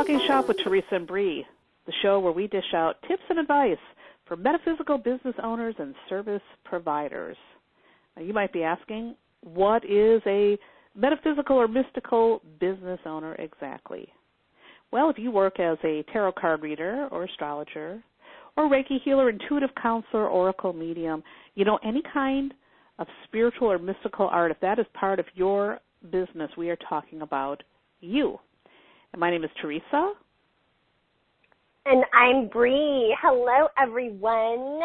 Talking Shop with Teresa and Bree, the show where we dish out tips and advice for metaphysical business owners and service providers. Now, you might be asking, what is a metaphysical or mystical business owner exactly? Well, if you work as a tarot card reader or astrologer or Reiki healer, intuitive counselor, oracle medium, you know, any kind of spiritual or mystical art, if that is part of your business, we are talking about you. My name is Teresa. And I'm Bree. Hello, everyone.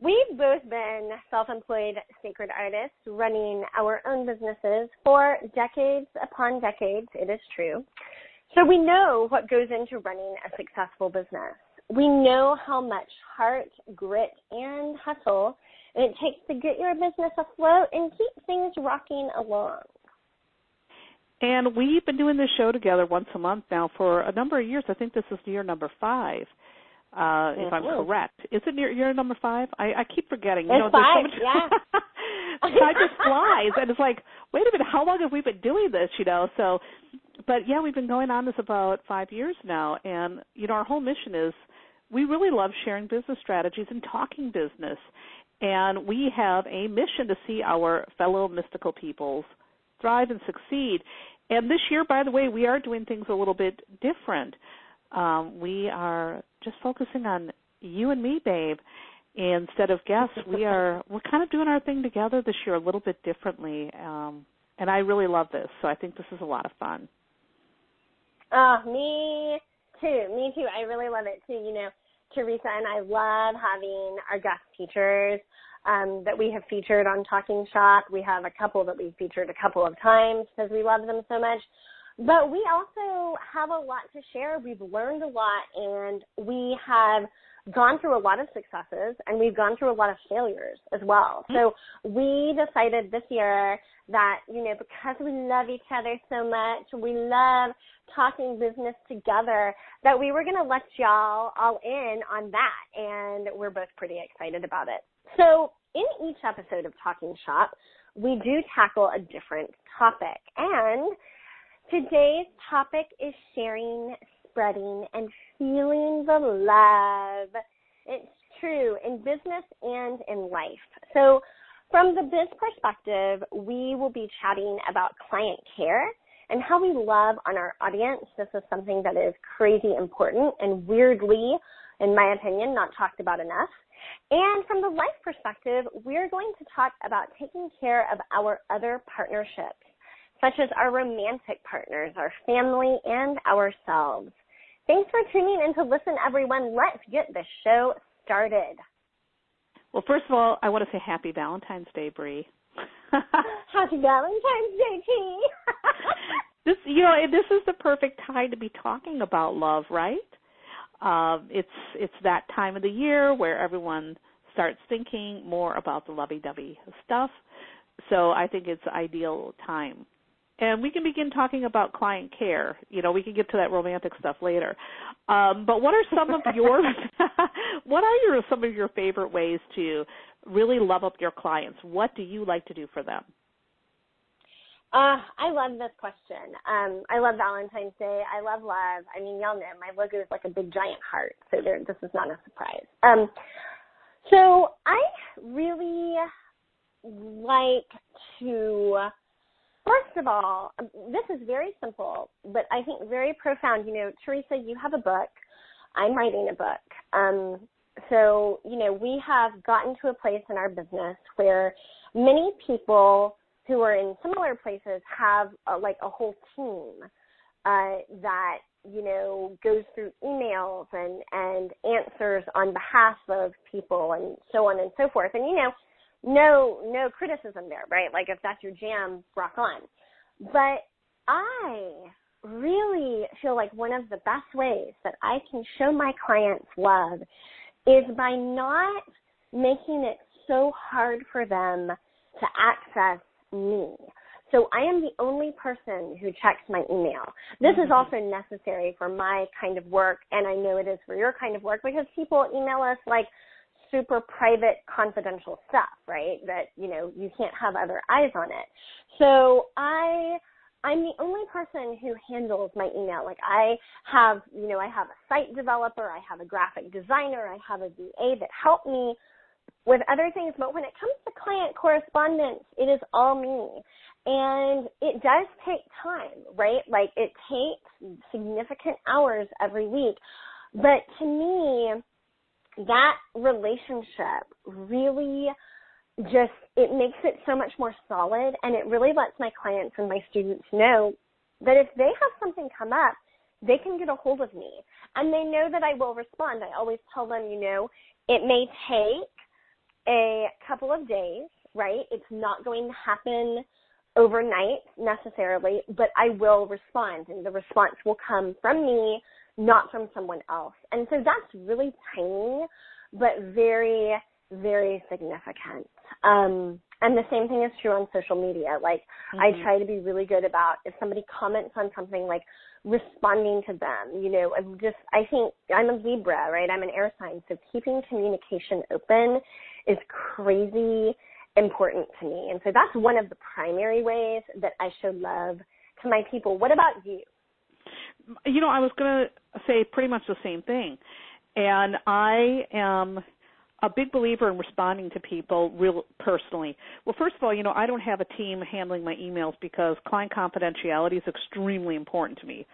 We've both been self-employed sacred artists running our own businesses for decades upon decades. It is true. So we know what goes into running a successful business. We know how much heart, grit, and hustle it takes to get your business afloat and keep things rocking along. And we've been doing this show together once a month now for a number of years. I think this is year number five, uh, mm-hmm. if I'm correct. Is it year, year number five? I, I keep forgetting. You know, five, so much yeah. time just flies, and it's like, wait a minute, how long have we been doing this? You know, so, but yeah, we've been going on this about five years now, and you know, our whole mission is we really love sharing business strategies and talking business, and we have a mission to see our fellow mystical peoples thrive and succeed. And this year, by the way, we are doing things a little bit different. Um, we are just focusing on you and me, babe. Instead of guests, we are we're kind of doing our thing together this year a little bit differently. Um, and I really love this, so I think this is a lot of fun. Oh, me too. Me too. I really love it too. You know, Teresa and I love having our guest teachers um, that we have featured on Talking Shop. We have a couple that we've featured a couple of times because we love them so much. But we also have a lot to share. We've learned a lot and we have gone through a lot of successes and we've gone through a lot of failures as well. Mm-hmm. So we decided this year that, you know, because we love each other so much, we love talking business together, that we were going to let y'all all in on that. And we're both pretty excited about it. So in each episode of Talking Shop, we do tackle a different topic. And today's topic is sharing, spreading, and feeling the love. It's true in business and in life. So from the biz perspective, we will be chatting about client care and how we love on our audience. This is something that is crazy important and weirdly, in my opinion, not talked about enough. And from the life perspective, we're going to talk about taking care of our other partnerships, such as our romantic partners, our family, and ourselves. Thanks for tuning in to listen, everyone. Let's get the show started. Well, first of all, I want to say Happy Valentine's Day, Bree. Happy Valentine's Day, T. this, you know, this is the perfect time to be talking about love, right? Uh, it's it's that time of the year where everyone starts thinking more about the lovey-dovey stuff. So I think it's ideal time. And we can begin talking about client care. You know, we can get to that romantic stuff later. Um, but what are some of your what are your some of your favorite ways to really love up your clients? What do you like to do for them? Uh, I love this question. Um, I love Valentine's Day. I love love. I mean, y'all know my logo is like a big giant heart, so there, this is not a surprise. Um, so I really like to, first of all, um, this is very simple, but I think very profound. You know, Teresa, you have a book. I'm writing a book. Um, so, you know, we have gotten to a place in our business where many people who are in similar places have a, like a whole team uh, that you know goes through emails and and answers on behalf of people and so on and so forth. And you know, no no criticism there, right? Like if that's your jam, rock on. But I really feel like one of the best ways that I can show my clients love is by not making it so hard for them to access me. So I am the only person who checks my email. This mm-hmm. is also necessary for my kind of work, and I know it is for your kind of work because people email us like super private, confidential stuff, right? That, you know, you can't have other eyes on it. So I I'm the only person who handles my email. Like I have, you know, I have a site developer, I have a graphic designer, I have a VA that help me with other things, but when it comes to client correspondence, it is all me. And it does take time, right? Like it takes significant hours every week. But to me, that relationship really just it makes it so much more solid and it really lets my clients and my students know that if they have something come up they can get a hold of me and they know that I will respond. I always tell them, you know, it may take a couple of days, right? It's not going to happen overnight necessarily, but I will respond and the response will come from me, not from someone else. And so that's really tiny, but very, very significant. Um, and the same thing is true on social media. Like mm-hmm. I try to be really good about if somebody comments on something like responding to them, you know, I'm just I think I'm a Libra, right? I'm an air sign, so keeping communication open is crazy important to me. And so that's one of the primary ways that I show love to my people. What about you? You know, I was going to say pretty much the same thing. And I am a big believer in responding to people real personally. Well, first of all, you know, I don't have a team handling my emails because client confidentiality is extremely important to me.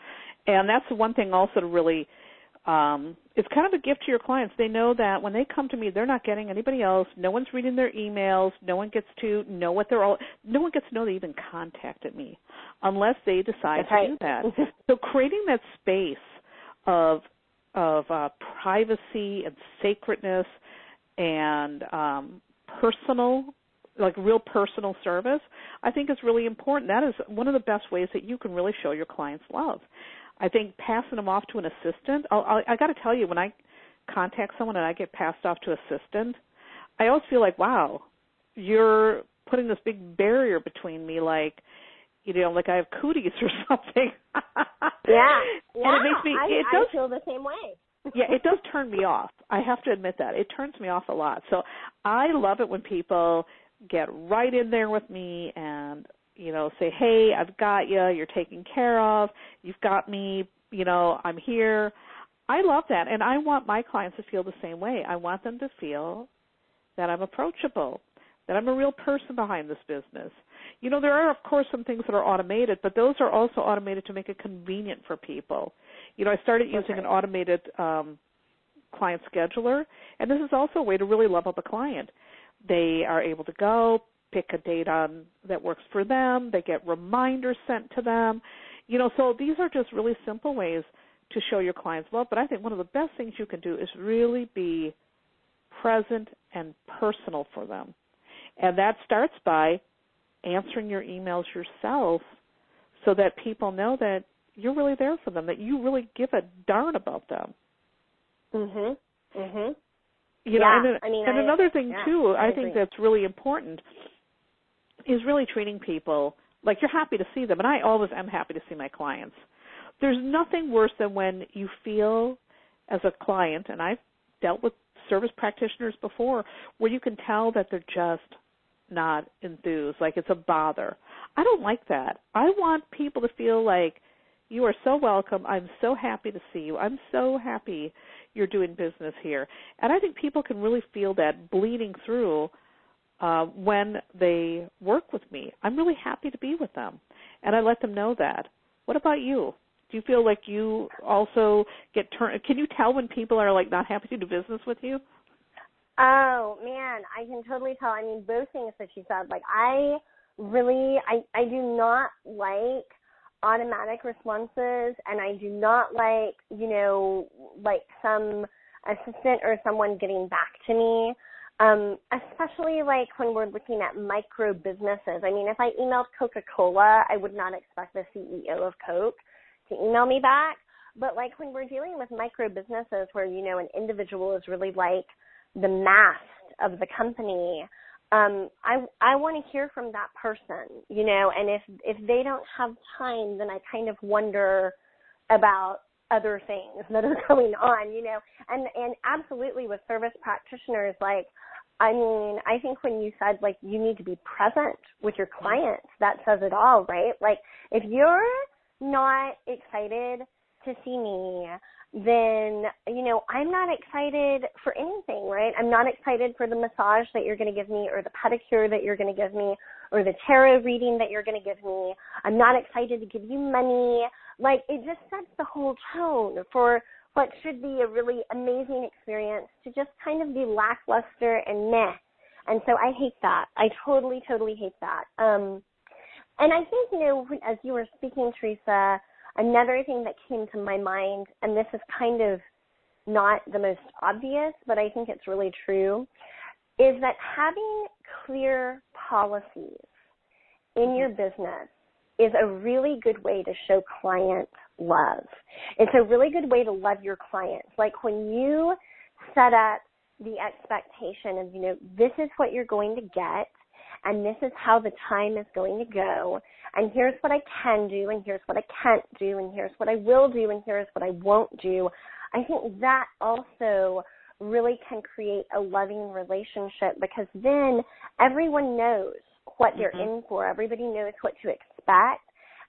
And that's the one thing also to really um it's kind of a gift to your clients. They know that when they come to me, they're not getting anybody else. No one's reading their emails. No one gets to know what they're all no one gets to know they even contacted me unless they decide that's to right. do that. so creating that space of of uh privacy and sacredness and um, personal like real personal service i think is really important that is one of the best ways that you can really show your clients love i think passing them off to an assistant I'll, I'll, i got to tell you when i contact someone and i get passed off to assistant i always feel like wow you're putting this big barrier between me like you know like i have cooties or something yeah yeah and it makes me I, it does I feel the same way yeah, it does turn me off. I have to admit that. It turns me off a lot. So I love it when people get right in there with me and, you know, say, "Hey, I've got you. You're taken care of. You've got me, you know, I'm here." I love that and I want my clients to feel the same way. I want them to feel that I'm approachable, that I'm a real person behind this business. You know, there are of course some things that are automated, but those are also automated to make it convenient for people you know, I started using okay. an automated um, client scheduler, and this is also a way to really love up a client. They are able to go pick a date on that works for them. They get reminders sent to them. You know, so these are just really simple ways to show your clients love. But I think one of the best things you can do is really be present and personal for them. And that starts by answering your emails yourself so that people know that you're really there for them, that you really give a darn about them. Mhm. Mhm. You know, and, I mean, and I, another thing yeah, too, I, I think that's really important is really treating people like you're happy to see them, and I always am happy to see my clients. There's nothing worse than when you feel as a client, and I've dealt with service practitioners before, where you can tell that they're just not enthused, like it's a bother. I don't like that. I want people to feel like you are so welcome. I'm so happy to see you. I'm so happy you're doing business here. And I think people can really feel that bleeding through uh, when they work with me. I'm really happy to be with them, and I let them know that. What about you? Do you feel like you also get turned? Can you tell when people are like not happy to do business with you? Oh man, I can totally tell. I mean, both things that you said. Like, I really, I, I do not like automatic responses and I do not like, you know, like some assistant or someone getting back to me. Um, especially like when we're looking at micro businesses. I mean, if I emailed Coca-Cola, I would not expect the CEO of Coke to email me back. But like when we're dealing with micro businesses where, you know, an individual is really like the mast of the company, um i i want to hear from that person you know and if if they don't have time then i kind of wonder about other things that are going on you know and and absolutely with service practitioners like I mean, I think when you said like you need to be present with your clients, that says it all, right? Like if you're not excited to see me, then, you know, I'm not excited for anything, right? I'm not excited for the massage that you're going to give me or the pedicure that you're going to give me or the tarot reading that you're going to give me. I'm not excited to give you money. Like it just sets the whole tone for what should be a really amazing experience to just kind of be lackluster and meh. And so I hate that. I totally, totally hate that. Um, and I think, you know, as you were speaking, Teresa, another thing that came to my mind, and this is kind of not the most obvious, but I think it's really true, is that having clear policies in your business is a really good way to show client love. It's a really good way to love your clients. Like when you set up the expectation of, you know, this is what you're going to get and this is how the time is going to go and here's what I can do and here's what I can't do and here's what I will do and here's what I won't do. I think that also really can create a loving relationship because then everyone knows what they're mm-hmm. in for. Everybody knows what to expect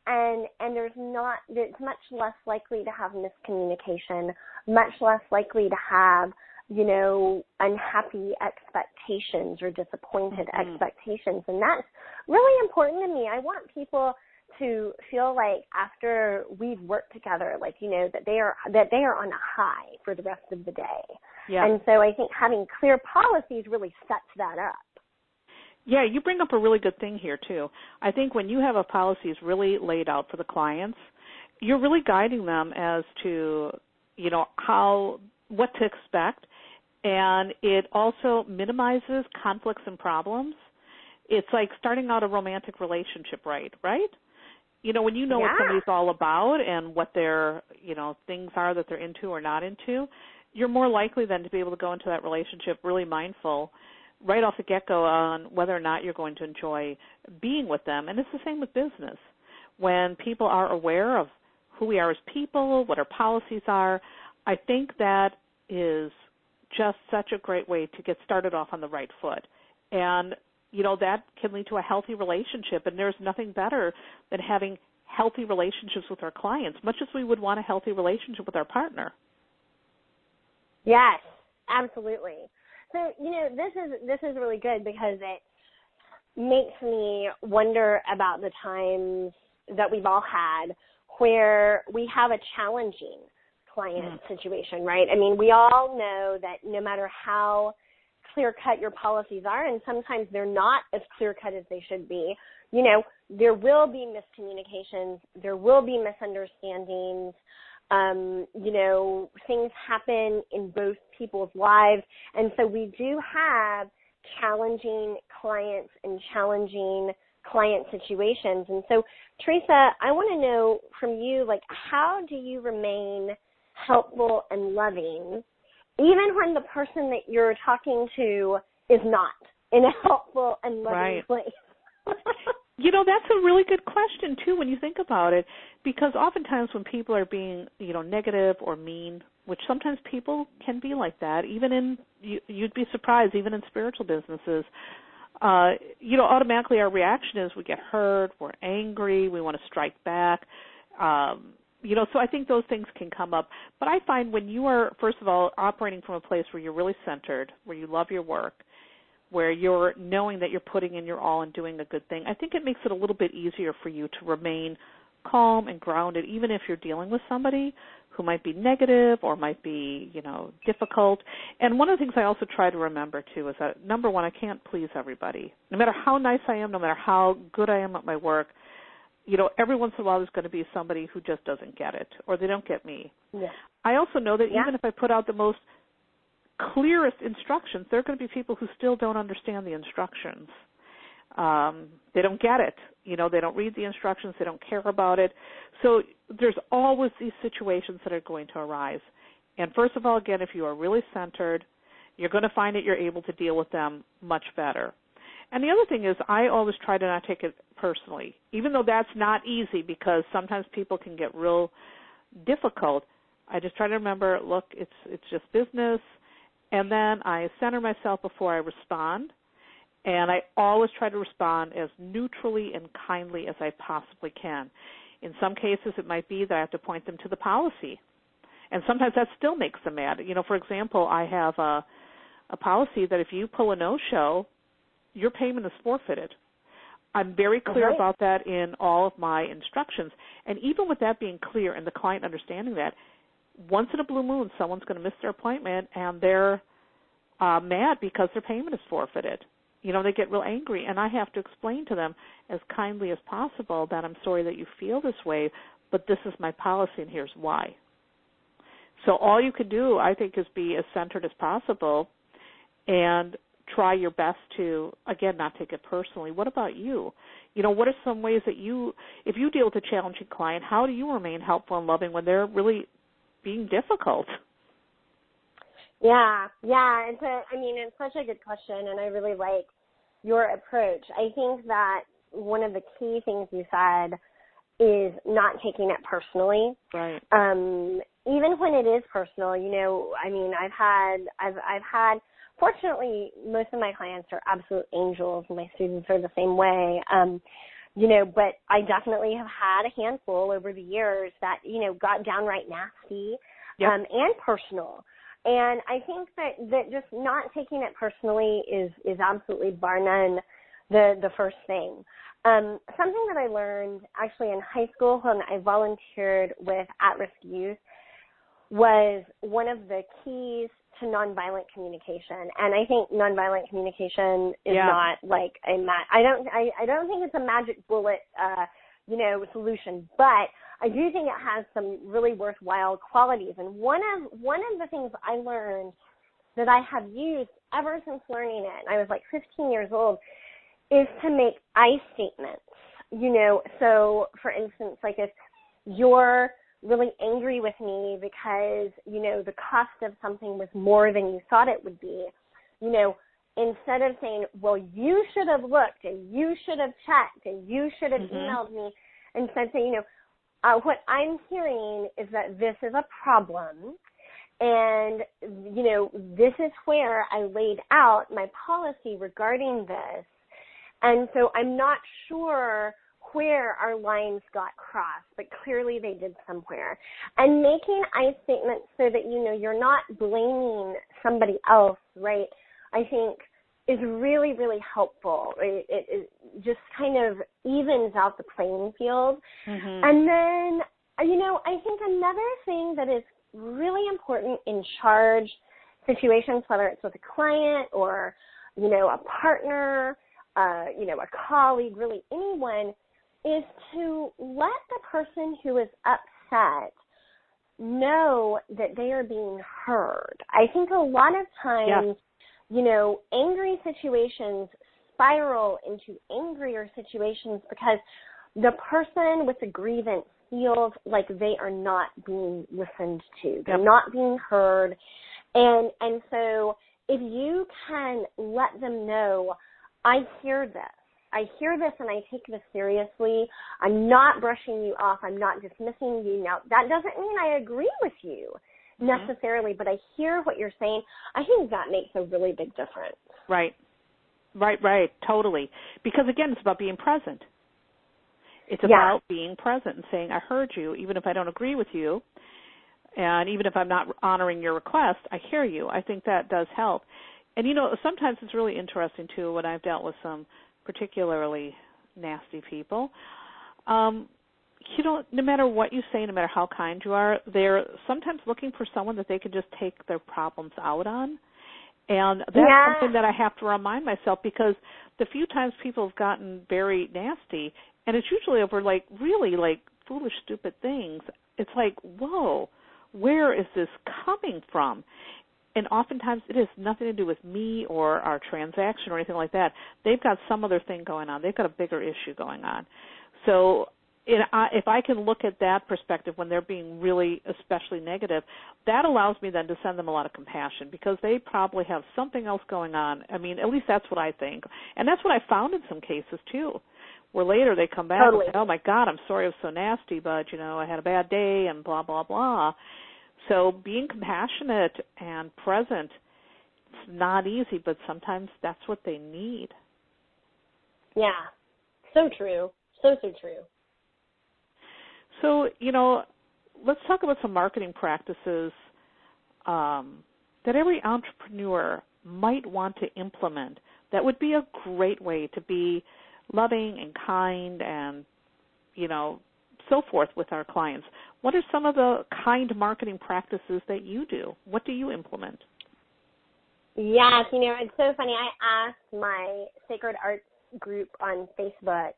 and and there's not it's much less likely to have miscommunication, much less likely to have you know unhappy expectations or disappointed mm-hmm. expectations, and that's really important to me. I want people to feel like after we've worked together, like you know that they are that they are on a high for the rest of the day. Yeah. And so I think having clear policies really sets that up. Yeah, you bring up a really good thing here too. I think when you have a policies really laid out for the clients, you're really guiding them as to, you know, how what to expect and it also minimizes conflicts and problems. It's like starting out a romantic relationship right, right? You know, when you know yeah. what somebody's all about and what their, you know, things are that they're into or not into, you're more likely then to be able to go into that relationship really mindful right off the get go on whether or not you're going to enjoy being with them. And it's the same with business. When people are aware of who we are as people, what our policies are, I think that is just such a great way to get started off on the right foot. And, you know, that can lead to a healthy relationship. And there's nothing better than having healthy relationships with our clients, much as we would want a healthy relationship with our partner. Yes, absolutely. So you know this is this is really good because it makes me wonder about the times that we've all had where we have a challenging client mm. situation, right? I mean, we all know that no matter how clear cut your policies are, and sometimes they're not as clear cut as they should be, you know, there will be miscommunications, there will be misunderstandings, um, you know, things happen in both people's lives. And so we do have challenging clients and challenging client situations. And so, Teresa, I want to know from you, like, how do you remain helpful and loving, even when the person that you're talking to is not in a helpful and loving right. place? You know, that's a really good question too when you think about it because oftentimes when people are being, you know, negative or mean, which sometimes people can be like that, even in you, you'd be surprised even in spiritual businesses. Uh, you know, automatically our reaction is we get hurt, we're angry, we want to strike back. Um, you know, so I think those things can come up. But I find when you are, first of all, operating from a place where you're really centered, where you love your work, where you're knowing that you're putting in your all and doing a good thing, I think it makes it a little bit easier for you to remain calm and grounded, even if you're dealing with somebody who might be negative or might be, you know, difficult. And one of the things I also try to remember too is that number one, I can't please everybody. No matter how nice I am, no matter how good I am at my work, you know, every once in a while there's going to be somebody who just doesn't get it or they don't get me. Yeah. I also know that yeah. even if I put out the most clearest instructions, there are going to be people who still don't understand the instructions. Um, they don't get it. You know, they don't read the instructions. They don't care about it. So there's always these situations that are going to arise. And first of all, again, if you are really centered, you're going to find that you're able to deal with them much better. And the other thing is, I always try to not take it personally, even though that's not easy because sometimes people can get real difficult. I just try to remember, look, it's it's just business And then I center myself before I respond. And I always try to respond as neutrally and kindly as I possibly can. In some cases, it might be that I have to point them to the policy. And sometimes that still makes them mad. You know, for example, I have a, a policy that if you pull a no-show, your payment is forfeited. I'm very clear right. about that in all of my instructions. And even with that being clear and the client understanding that, once in a blue moon, someone's going to miss their appointment and they're uh, mad because their payment is forfeited. You know, they get real angry, and I have to explain to them as kindly as possible that I'm sorry that you feel this way, but this is my policy, and here's why. So all you can do, I think, is be as centered as possible, and try your best to again not take it personally. What about you? You know, what are some ways that you, if you deal with a challenging client, how do you remain helpful and loving when they're really being difficult? Yeah, yeah. It's a. I mean, it's such a good question, and I really like your approach. I think that one of the key things you said is not taking it personally. Right. Um, even when it is personal, you know, I mean, I've had, I've, I've had. Fortunately, most of my clients are absolute angels, and my students are the same way. Um, you know, but I definitely have had a handful over the years that you know got downright nasty yep. um, and personal. And I think that that just not taking it personally is is absolutely bar none the the first thing. Um, something that I learned actually in high school when I volunteered with at-risk youth was one of the keys to nonviolent communication. And I think nonviolent communication is yeah. not like a ma- I don't I, I don't think it's a magic bullet uh you know solution, but I do think it has some really worthwhile qualities. And one of one of the things I learned that I have used ever since learning it, I was like 15 years old, is to make I statements. You know, so for instance, like if you're really angry with me because, you know, the cost of something was more than you thought it would be, you know, instead of saying, well, you should have looked and you should have checked and you should have mm-hmm. emailed me, instead saying, you know, uh, what I'm hearing is that this is a problem. And, you know, this is where I laid out my policy regarding this. And so I'm not sure where our lines got crossed, but clearly they did somewhere. And making I statements so that, you know, you're not blaming somebody else, right? I think is really, really helpful. It, it, it just kind of evens out the playing field. Mm-hmm. And then, you know, I think another thing that is really important in charge situations, whether it's with a client or, you know, a partner, uh, you know, a colleague, really anyone, is to let the person who is upset know that they are being heard. I think a lot of times you know, angry situations spiral into angrier situations because the person with the grievance feels like they are not being listened to. They're yep. not being heard. And and so if you can let them know, I hear this. I hear this and I take this seriously. I'm not brushing you off. I'm not dismissing you. Now, that doesn't mean I agree with you mm-hmm. necessarily, but I hear what you're saying. I think that makes a really big difference. Right. Right, right, totally. Because again, it's about being present. It's about yeah. being present and saying, I heard you, even if I don't agree with you, and even if I'm not honoring your request, I hear you. I think that does help. And you know, sometimes it's really interesting too when I've dealt with some particularly nasty people. Um, you know, no matter what you say, no matter how kind you are, they're sometimes looking for someone that they can just take their problems out on. And that's yeah. something that I have to remind myself because the few times people have gotten very nasty, and it's usually over like really like foolish, stupid things. It's like, whoa, where is this coming from? And oftentimes it has nothing to do with me or our transaction or anything like that. They've got some other thing going on. They've got a bigger issue going on. So it, I, if I can look at that perspective when they're being really especially negative, that allows me then to send them a lot of compassion because they probably have something else going on. I mean, at least that's what I think, and that's what I found in some cases too, where later they come back totally. and say, "Oh my God, I'm sorry I was so nasty, but you know I had a bad day and blah blah blah." So being compassionate and present it's not easy, but sometimes that's what they need. Yeah. So true. So so true. So, you know, let's talk about some marketing practices um, that every entrepreneur might want to implement. That would be a great way to be loving and kind and, you know, so forth with our clients. What are some of the kind marketing practices that you do? What do you implement? Yes, you know, it's so funny. I asked my Sacred Arts group on Facebook.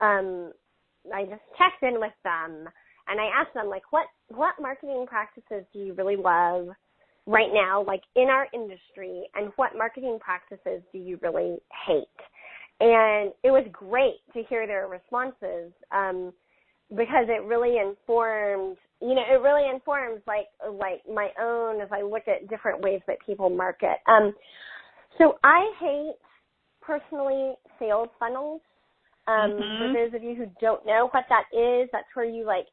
Um, I just checked in with them and I asked them like what what marketing practices do you really love right now like in our industry and what marketing practices do you really hate? And it was great to hear their responses um because it really informed you know it really informs like like my own as I look at different ways that people market. Um so I hate personally sales funnels. Um, mm-hmm. For those of you who don't know what that is, that's where you like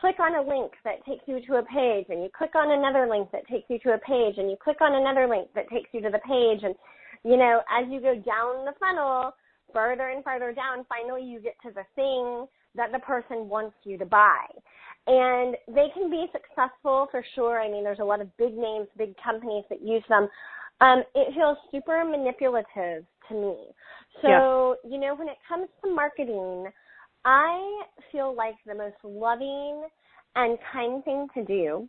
click on a link that takes you to a page and you click on another link that takes you to a page and you click on another link that takes you to the page and you know as you go down the funnel further and further down finally you get to the thing that the person wants you to buy and they can be successful for sure i mean there's a lot of big names big companies that use them um, it feels super manipulative to me. So, yeah. you know, when it comes to marketing, I feel like the most loving and kind thing to do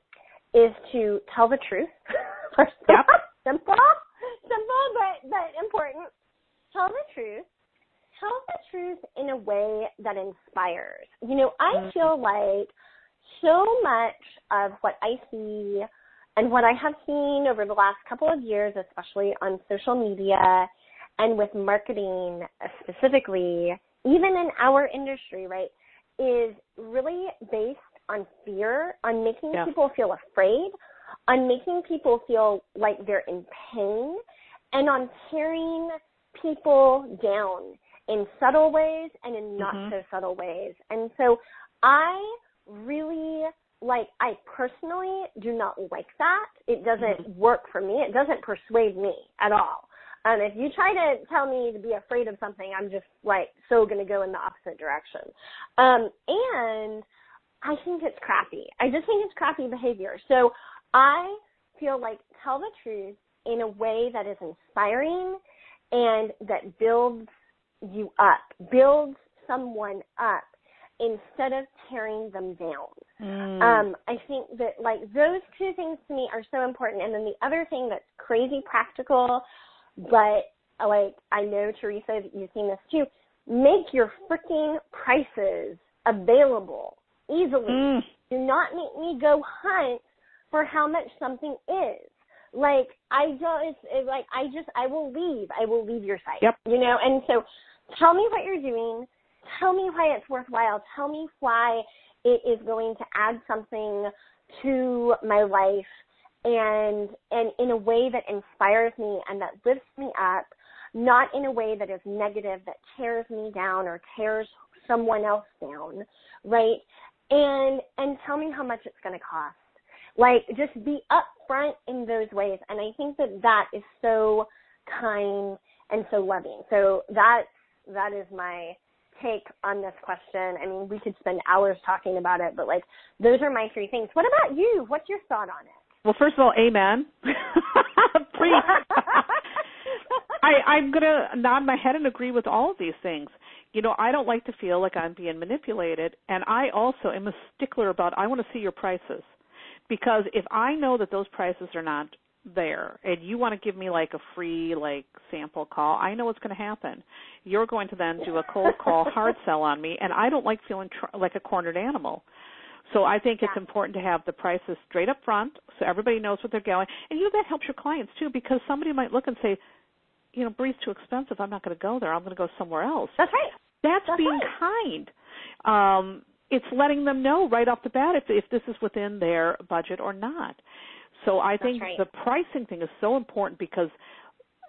is to tell the truth. First yep. simple, simple, but, but important. Tell the truth. Tell the truth in a way that inspires. You know, I mm-hmm. feel like so much of what I see and what I have seen over the last couple of years, especially on social media and with marketing specifically, even in our industry, right, is really based on fear, on making yeah. people feel afraid, on making people feel like they're in pain, and on tearing people down in subtle ways and in not mm-hmm. so subtle ways. And so I really like I personally do not like that. It doesn't mm-hmm. work for me. It doesn't persuade me at all. Um, if you try to tell me to be afraid of something, I'm just like so going to go in the opposite direction. Um, and I think it's crappy. I just think it's crappy behavior. So I feel like tell the truth in a way that is inspiring and that builds you up, builds someone up instead of tearing them down. Mm. Um, I think that like those two things to me are so important. And then the other thing that's crazy practical, but like I know Teresa you've seen this too, make your freaking prices available easily. Mm. Do not make me go hunt for how much something is. Like I just like I just I will leave. I will leave your site. Yep. You know, and so tell me what you're doing tell me why it's worthwhile. Tell me why it is going to add something to my life and and in a way that inspires me and that lifts me up, not in a way that is negative that tears me down or tears someone else down, right? And and tell me how much it's going to cost. Like just be upfront in those ways, and I think that that is so kind and so loving. So that that is my take on this question. I mean, we could spend hours talking about it, but like those are my three things. What about you? What's your thought on it? Well, first of all, amen. I, I'm gonna nod my head and agree with all of these things. You know, I don't like to feel like I'm being manipulated, and I also am a stickler about I want to see your prices because if I know that those prices are not there and you want to give me like a free like sample call i know what's going to happen. You're going to then do a cold call hard sell on me and i don't like feeling tr- like a cornered animal. So i think yeah. it's important to have the prices straight up front so everybody knows what they're going. And you know that helps your clients too because somebody might look and say you know bree's too expensive. I'm not going to go there. I'm going to go somewhere else. That's right. That's, that's being right. kind. Um it's letting them know right off the bat if if this is within their budget or not so I think right. the pricing thing is so important because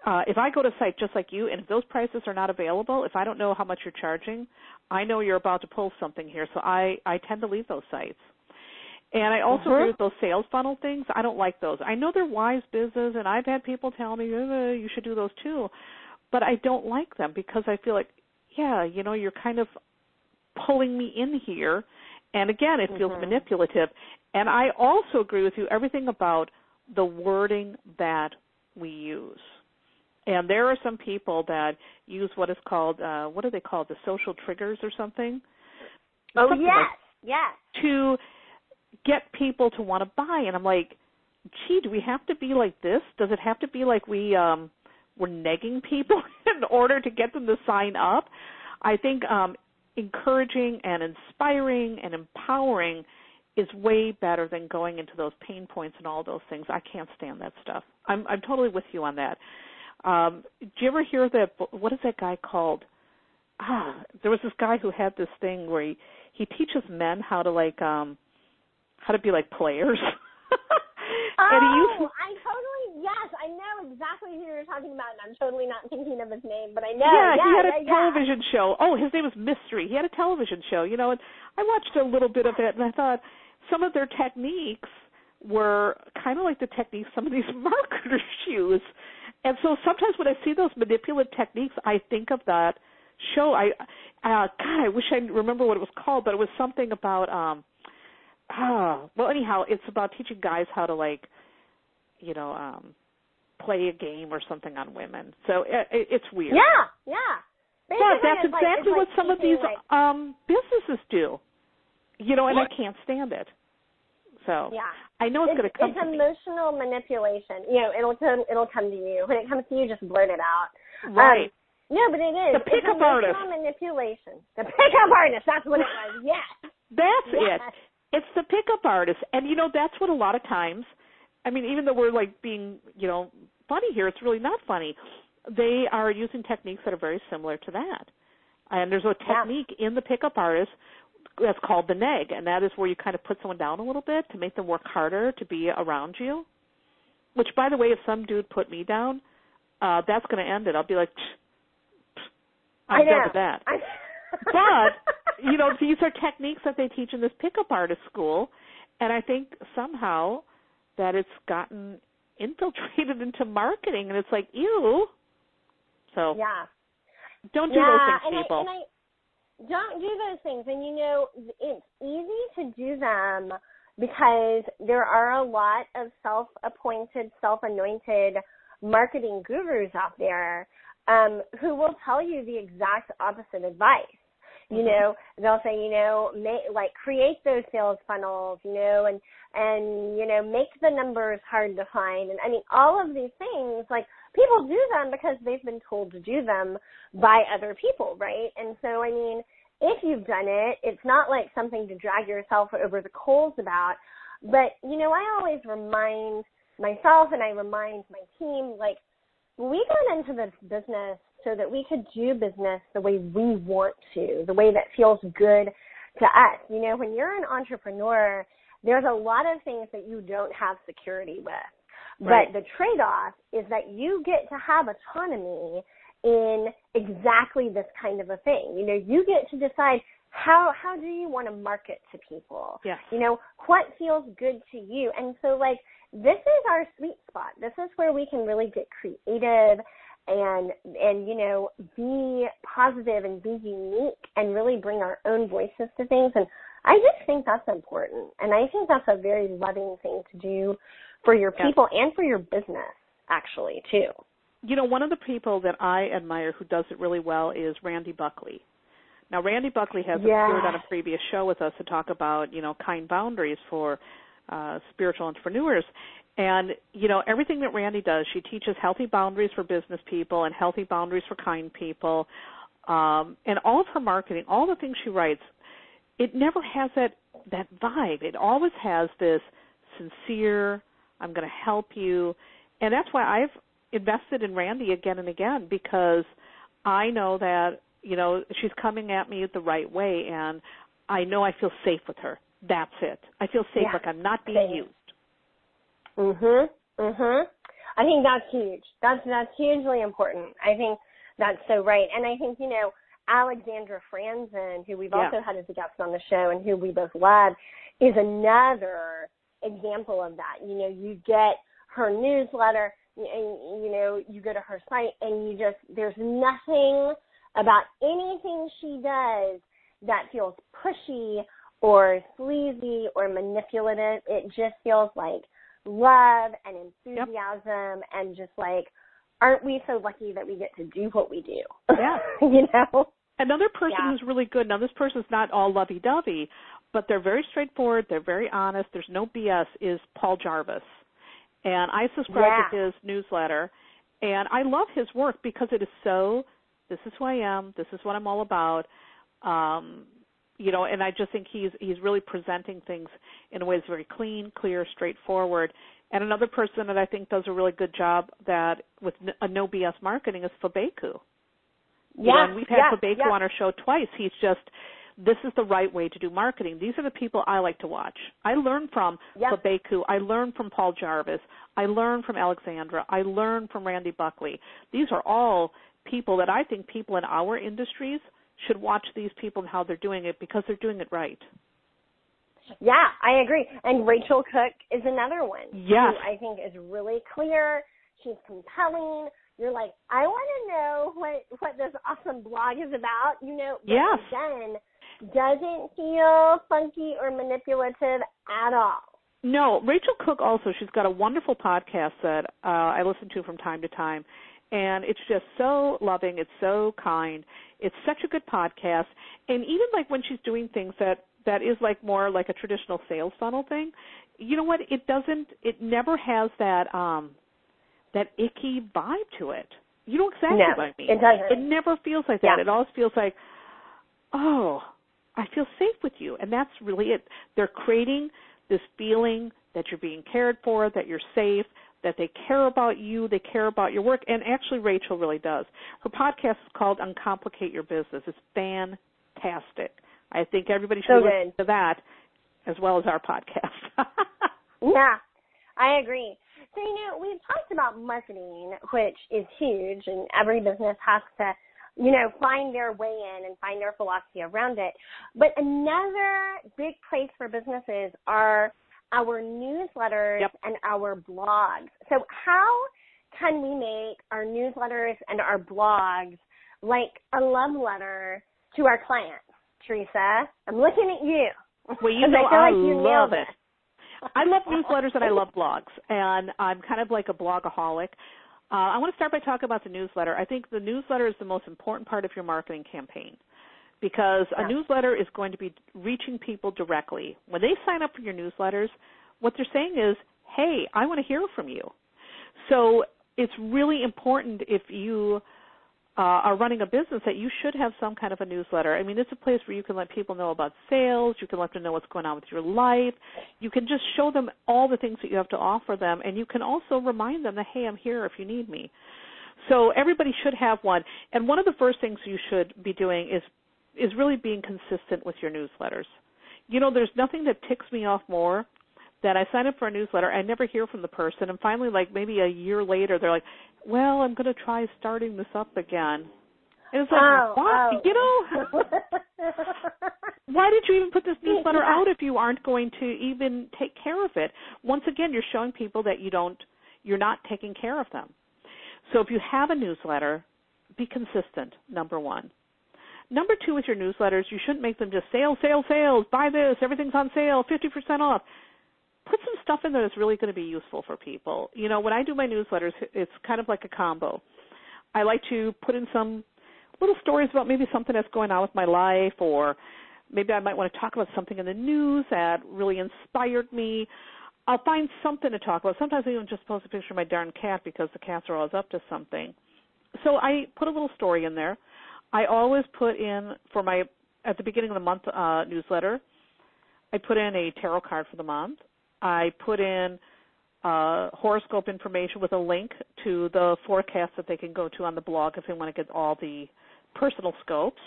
uh, if I go to a site just like you, and if those prices are not available, if I don't know how much you're charging, I know you're about to pull something here. So I I tend to leave those sites. And I also Mhm. agree with those sales funnel things. I don't like those. I know they're wise business, and I've had people tell me uh, you should do those too, but I don't like them because I feel like, yeah, you know, you're kind of pulling me in here, and again, it feels Mhm. manipulative. And I also agree with you everything about the wording that we use. And there are some people that use what is called uh what are they called the social triggers or something? Oh Something yes, like yes. to get people to want to buy and I'm like, gee, do we have to be like this? Does it have to be like we um we're negging people in order to get them to sign up? I think um encouraging and inspiring and empowering is way better than going into those pain points and all those things. I can't stand that stuff. I'm I'm totally with you on that. Um do you ever hear that what is that guy called? Ah, there was this guy who had this thing where he he teaches men how to like um how to be like players. and he used oh, I totally yes, I know exactly who you're talking about, and I'm totally not thinking of his name, but I know. yeah, yeah he had a yeah, yeah. television show. Oh, his name was Mystery. He had a television show, you know, and I watched a little bit of it and I thought some of their techniques were kind of like the techniques some of these marketers use. And so sometimes when I see those manipulative techniques, I think of that show. I uh god, I wish I remember what it was called, but it was something about um ah, well anyhow, it's about teaching guys how to like you know, um play a game or something on women. So it, it, it's weird. Yeah, yeah. But that's it's like- exactly what like some of these like- um businesses do. You know, and Yeah. I can't stand it. So yeah. I know it's, it's, going to come it's to me. emotional manipulation. You know, it'll come it'll come to you. When it comes to you, just blurt it out. Right. No, but it is. The pickup artist. manipulation. The pickup artist. That's what it was. Yes. That's yes. it. It's the pickup artist. And you know, that's what a lot of times I mean, even though we're like being, you know, funny here, it's really not funny. They are using techniques that are very similar to that. And there's a technique in the pickup artist that's called the neg, and that is where you kind of put someone down a little bit to make them work harder to be around you. Which, by the way, if some dude put me down, uh, that's going to end it. I'll be like, "Psh, psh, I'm done with that. But you know, these are techniques that they teach in this pickup artist school, and I think somehow that it's gotten infiltrated into marketing, and it's like, ew. So yeah. don't do yeah, those things, and people. I, and I don't do those things. And you know, it's easy to do them because there are a lot of self-appointed, self-anointed marketing gurus out there um, who will tell you the exact opposite advice. You know, they'll say, you know, make, like create those sales funnels, you know, and and you know, make the numbers hard to find. And I mean, all of these things, like people do them because they've been told to do them by other people, right? And so, I mean, if you've done it, it's not like something to drag yourself over the coals about. But, you know, I always remind myself and I remind my team, like, we got into this business so that we could do business the way we want to, the way that feels good to us. You know, when you're an entrepreneur, there's a lot of things that you don't have security with. Right. But the trade-off is that you get to have autonomy in exactly this kind of a thing. You know, you get to decide how how do you want to market to people? Yes. You know, what feels good to you? And so like this is our sweet spot. This is where we can really get creative and and you know, be positive and be unique and really bring our own voices to things and I just think that's important. And I think that's a very loving thing to do for your people and for your business actually too. you know, one of the people that I admire who does it really well is Randi Buckley. Now, Randi Buckley has Yes. appeared on a previous show with us to talk about, you know, kind boundaries for uh, spiritual entrepreneurs. And, you know, everything that Randi does, she teaches healthy boundaries for business people and healthy boundaries for kind people. Um, and all of her marketing, all the things she writes, it never has that that vibe. It always has this sincere, I'm going to help you. And that's why I've invested in Randi again and again because I know that, you know, she's coming at me the right way and I know I feel safe with her. That's it. I feel safe Yeah. like I'm not being Same. used. Mhm. Mhm. I think that's huge. That's that's hugely important. I think that's so right. And I think, you know, Alexandra Franzen, who we've Yeah. also had as a guest on the show and who we both love, is another example of that. You know, you get her newsletter, and you know, you go to her site, and you just there's nothing about anything she does that feels pushy or sleazy or manipulative. It just feels like love and enthusiasm and just like aren't we so lucky that we get to do what we do? Yeah. you know? Another person Yeah. who's really good. Now, this person's not all lovey-dovey, but they're very straightforward. They're very honest. There's no BS. Is Paul Jarvis, and I subscribe Yeah. to his newsletter, and I love his work because it is so. This is who I am. This is what I'm all about. Um, you know, and I just think he's he's really presenting things in a way that's very clean, clear, straightforward. And another person that I think does a really good job that with a no BS marketing is Fabeku. You know, Yeah. and we've had yeah, Fabeku yeah. on our show twice. He's just this is the right way to do marketing. These are the people I like to watch. I learn from Yeah. Fabeku. I learn from Paul Jarvis. I learn from Alexandra. I learn from Randi Buckley. These are all people that I think people in our industries should watch these people and how they're doing it because they're doing it right. Yeah, I agree. And Racheal Cook is another one. Yes. Who I think is really clear. She's compelling. You're like, I want to know what what this awesome blog is about. You know, but Yes. again, doesn't feel funky or manipulative at all. No, Racheal Cook also, she's got a wonderful podcast that uh, I listen to from time to time. And it's just so loving. It's so kind. It's such a good podcast. And even like when she's doing things that that is like more like a traditional sales funnel thing, you know what? It doesn't. It never has that um that icky vibe to it. You know exactly No, what I mean. it doesn't. It never feels like that. Yeah. It always feels like, oh, I feel safe with you, and that's really it. They're creating this feeling that you're being cared for, that you're safe, that they care about you, they care about your work, and actually Racheal really does. Her podcast is called Uncomplicate Your Business. It's fantastic. I think everybody should So listen to that as well as our podcast. Yeah, I agree. So, you know, we've talked about marketing, which is huge, and every business has to, you know, find their way in and find their philosophy around it. But another big place for businesses are our newsletters Yep. and our blogs. So, how can we make our newsletters and our blogs like a love letter to our clients? Teresa, I'm looking at you. Well, you know I I like you love nailed it. I love newsletters and I love blogs, and I'm kind of like a blogaholic. Uh, I want to start by talking about the newsletter. I think the newsletter is the most important part of your marketing campaign because a newsletter is going to be reaching people directly. When they sign up for your newsletters, what they're saying is, "Hey, I want to hear from you." So it's really important if you uh, are running a business that you should have some kind of a newsletter. I mean, it's a place where you can let people know about sales, you can let them know what's going on with your life, you can just show them all the things that you have to offer them, and you can also remind them that, hey, I'm here if you need me. So everybody should have one. And one of the first things you should be doing is is really being consistent with your newsletters. You know, there's nothing that ticks me off more than I sign up for a newsletter, I never hear from the person, and finally, like maybe a year later, they're like, "Well, I'm going to try starting this up again." And it's like, Oh, what? oh. You know, why did you even put this newsletter Yeah. out if you aren't going to even take care of it? Once again, you're showing people that you don't, you're not taking care of them. So if you have a newsletter, be consistent. Number one. Number two with your newsletters, you shouldn't make them just sales, sales, sales, buy this, everything's on sale, 50% off. Put some stuff in there that's really going to be useful for people. You know, when I do my newsletters, it's kind of like a combo. I like to put in some little stories about maybe something that's going on with my life or maybe I might want to talk about something in the news that really inspired me. I'll find something to talk about. Sometimes I even just post a picture of my darn cat because the cats are always up to something. So I put a little story in there. I always put in for my at the beginning of the month uh, newsletter. I put in a tarot card for the month. I put in uh, horoscope information with a link to the forecast that they can go to on the blog if they want to get all the personal scopes.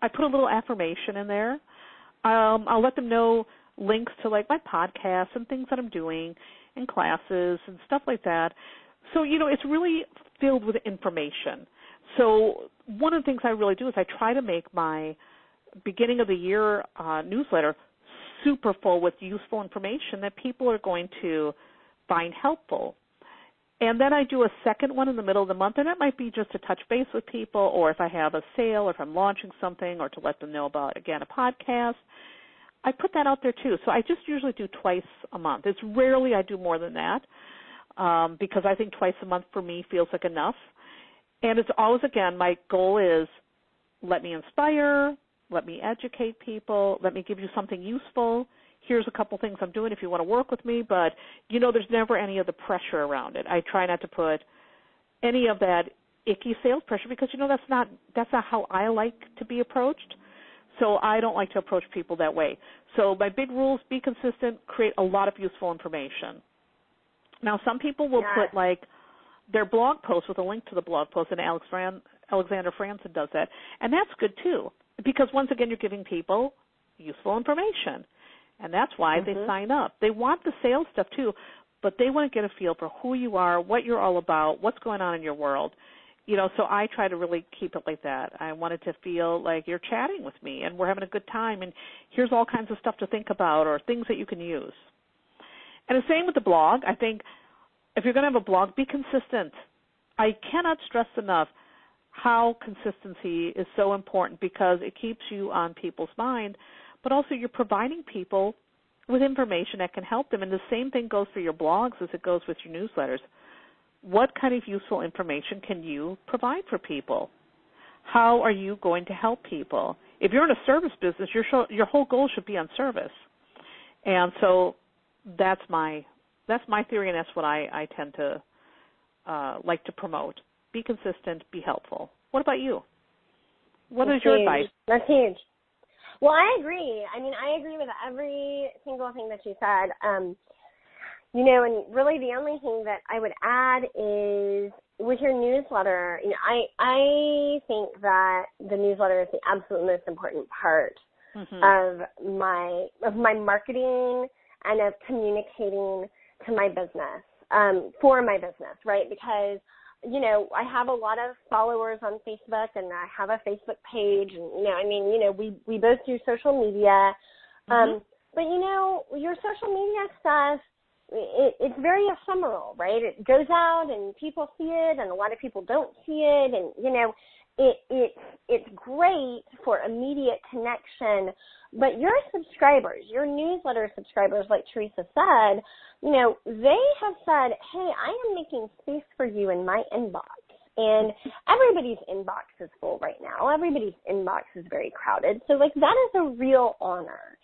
I put a little affirmation in there. Um, I'll let them know links to like my podcasts and things that I'm doing and classes and stuff like that. So, you know, it's really filled with information. So one of the things I really do is I try to make my beginning of the year uh, newsletter super full with useful information that people are going to find helpful. And then I do a second one in the middle of the month, and it might be just to touch base with people, or if I have a sale, or if I'm launching something, or to let them know about, again, a podcast. I put that out there too. So I just usually do twice a month. It's rarely I do more than that um, because I think twice a month for me feels like enough. And it's always, again, my goal is let me inspire, let me educate people, let me give you something useful here's a couple things I'm doing if you want to work with me, but you know, there's never any of the pressure around it. I try not to put any of that icky sales pressure because you know that's not that's not how I like to be approached. So I don't like to approach people that way. So my big rules: be consistent, create a lot of useful information. Now, some people will yeah. put like their blog post with a link to the blog post, and Alex Fran- Alexandra Franzen does that, and that's good too because once again, you're giving people useful information and that's why mm-hmm. they sign up. They want the sales stuff too, but they want to get a feel for who you are, what you're all about, what's going on in your world. You know, so I try to really keep it like that. I wanted to feel like you're chatting with me and we're having a good time and here's all kinds of stuff to think about or things that you can use. And the same with the blog. I think if you're going to have a blog, be consistent. I cannot stress enough how consistency is so important because it keeps you on people's mind but also you're providing people with information that can help them. And the same thing goes for your blogs as it goes with your newsletters. What kind of useful information can you provide for people? How are you going to help people? If you're in a service business, your show, your whole goal should be on service. And so that's my that's my theory, and that's what I, I tend to uh, like to promote. Be consistent, be helpful. What about you? What that's is your huge. advice? That's huge. Well, I agree. I mean, I agree with every single thing that you said. Um, you know, and really the only thing that I would add is with your newsletter, you know, I I think that the newsletter is the absolute most important part mm-hmm. of my of my marketing and of communicating to my business, um, for my business, right? Because you know, I have a lot of followers on Facebook and I have a Facebook page and you know, I mean, you know, we we both do social media. Mm-hmm. Um but you know, your social media stuff it, it's very ephemeral, right? It goes out and people see it and a lot of people don't see it and you know, it it it's great for immediate connection, but your subscribers, your newsletter subscribers like Teresa said, you know, they have said, hey, I am making space for you in my inbox. And everybody's inbox is full right now. Everybody's inbox is very crowded. So, like, that is a real honor.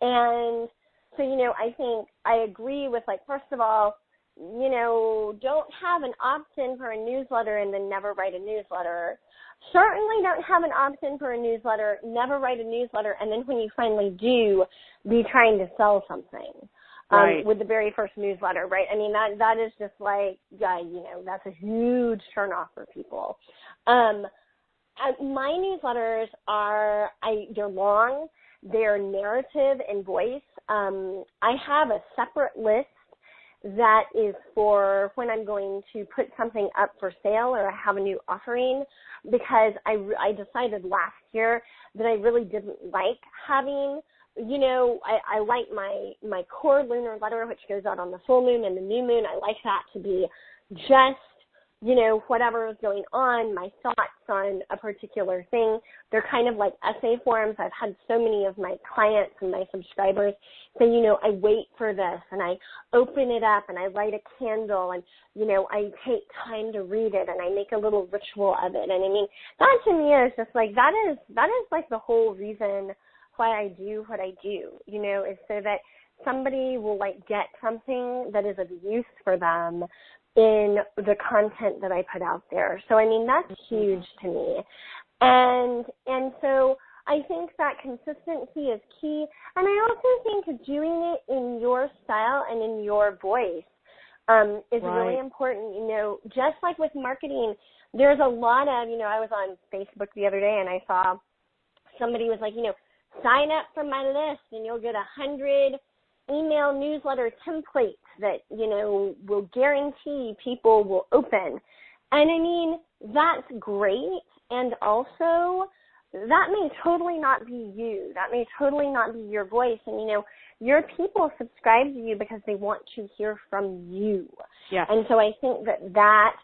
And so, you know, I think I agree with, like, first of all, you know, don't have an opt in for a newsletter and then never write a newsletter. Certainly don't have an option for a newsletter, never write a newsletter, and then when you finally do, be trying to sell something um, right. with the very first newsletter, right? I mean, that that is just like, yeah, you know, that's a huge turnoff for people. Um, my newsletters are, I they're long, they're narrative and voice. Um, I have a separate list that is for when I'm going to put something up for sale or I have a new offering because I, I decided last year that I really didn't like having you know, I, I like my my core lunar letter, which goes out on the full moon and the new moon. I like that to be just, you know, whatever is going on, my thoughts on a particular thing. They're kind of like essay forms. I've had so many of my clients and my subscribers say, you know, I wait for this and I open it up and I light a candle and, you know, I take time to read it and I make a little ritual of it. And I mean, that to me is just like that is that is like the whole reason why I do what I do, you know, is so that somebody will like get something that is of use for them in the content that I put out there. So I mean that's huge to me. And and so I think that consistency is key. And I also think doing it in your style and in your voice um, is right. really important. You know, just like with marketing, there's a lot of, you know, I was on Facebook the other day and I saw somebody was like, you know, sign up for my list and you'll get a hundred email newsletter templates that, you know, will guarantee people will open. And I mean, that's great and also that may totally not be you. That may totally not be your voice. And you know, your people subscribe to you because they want to hear from you. Yeah. And so I think that that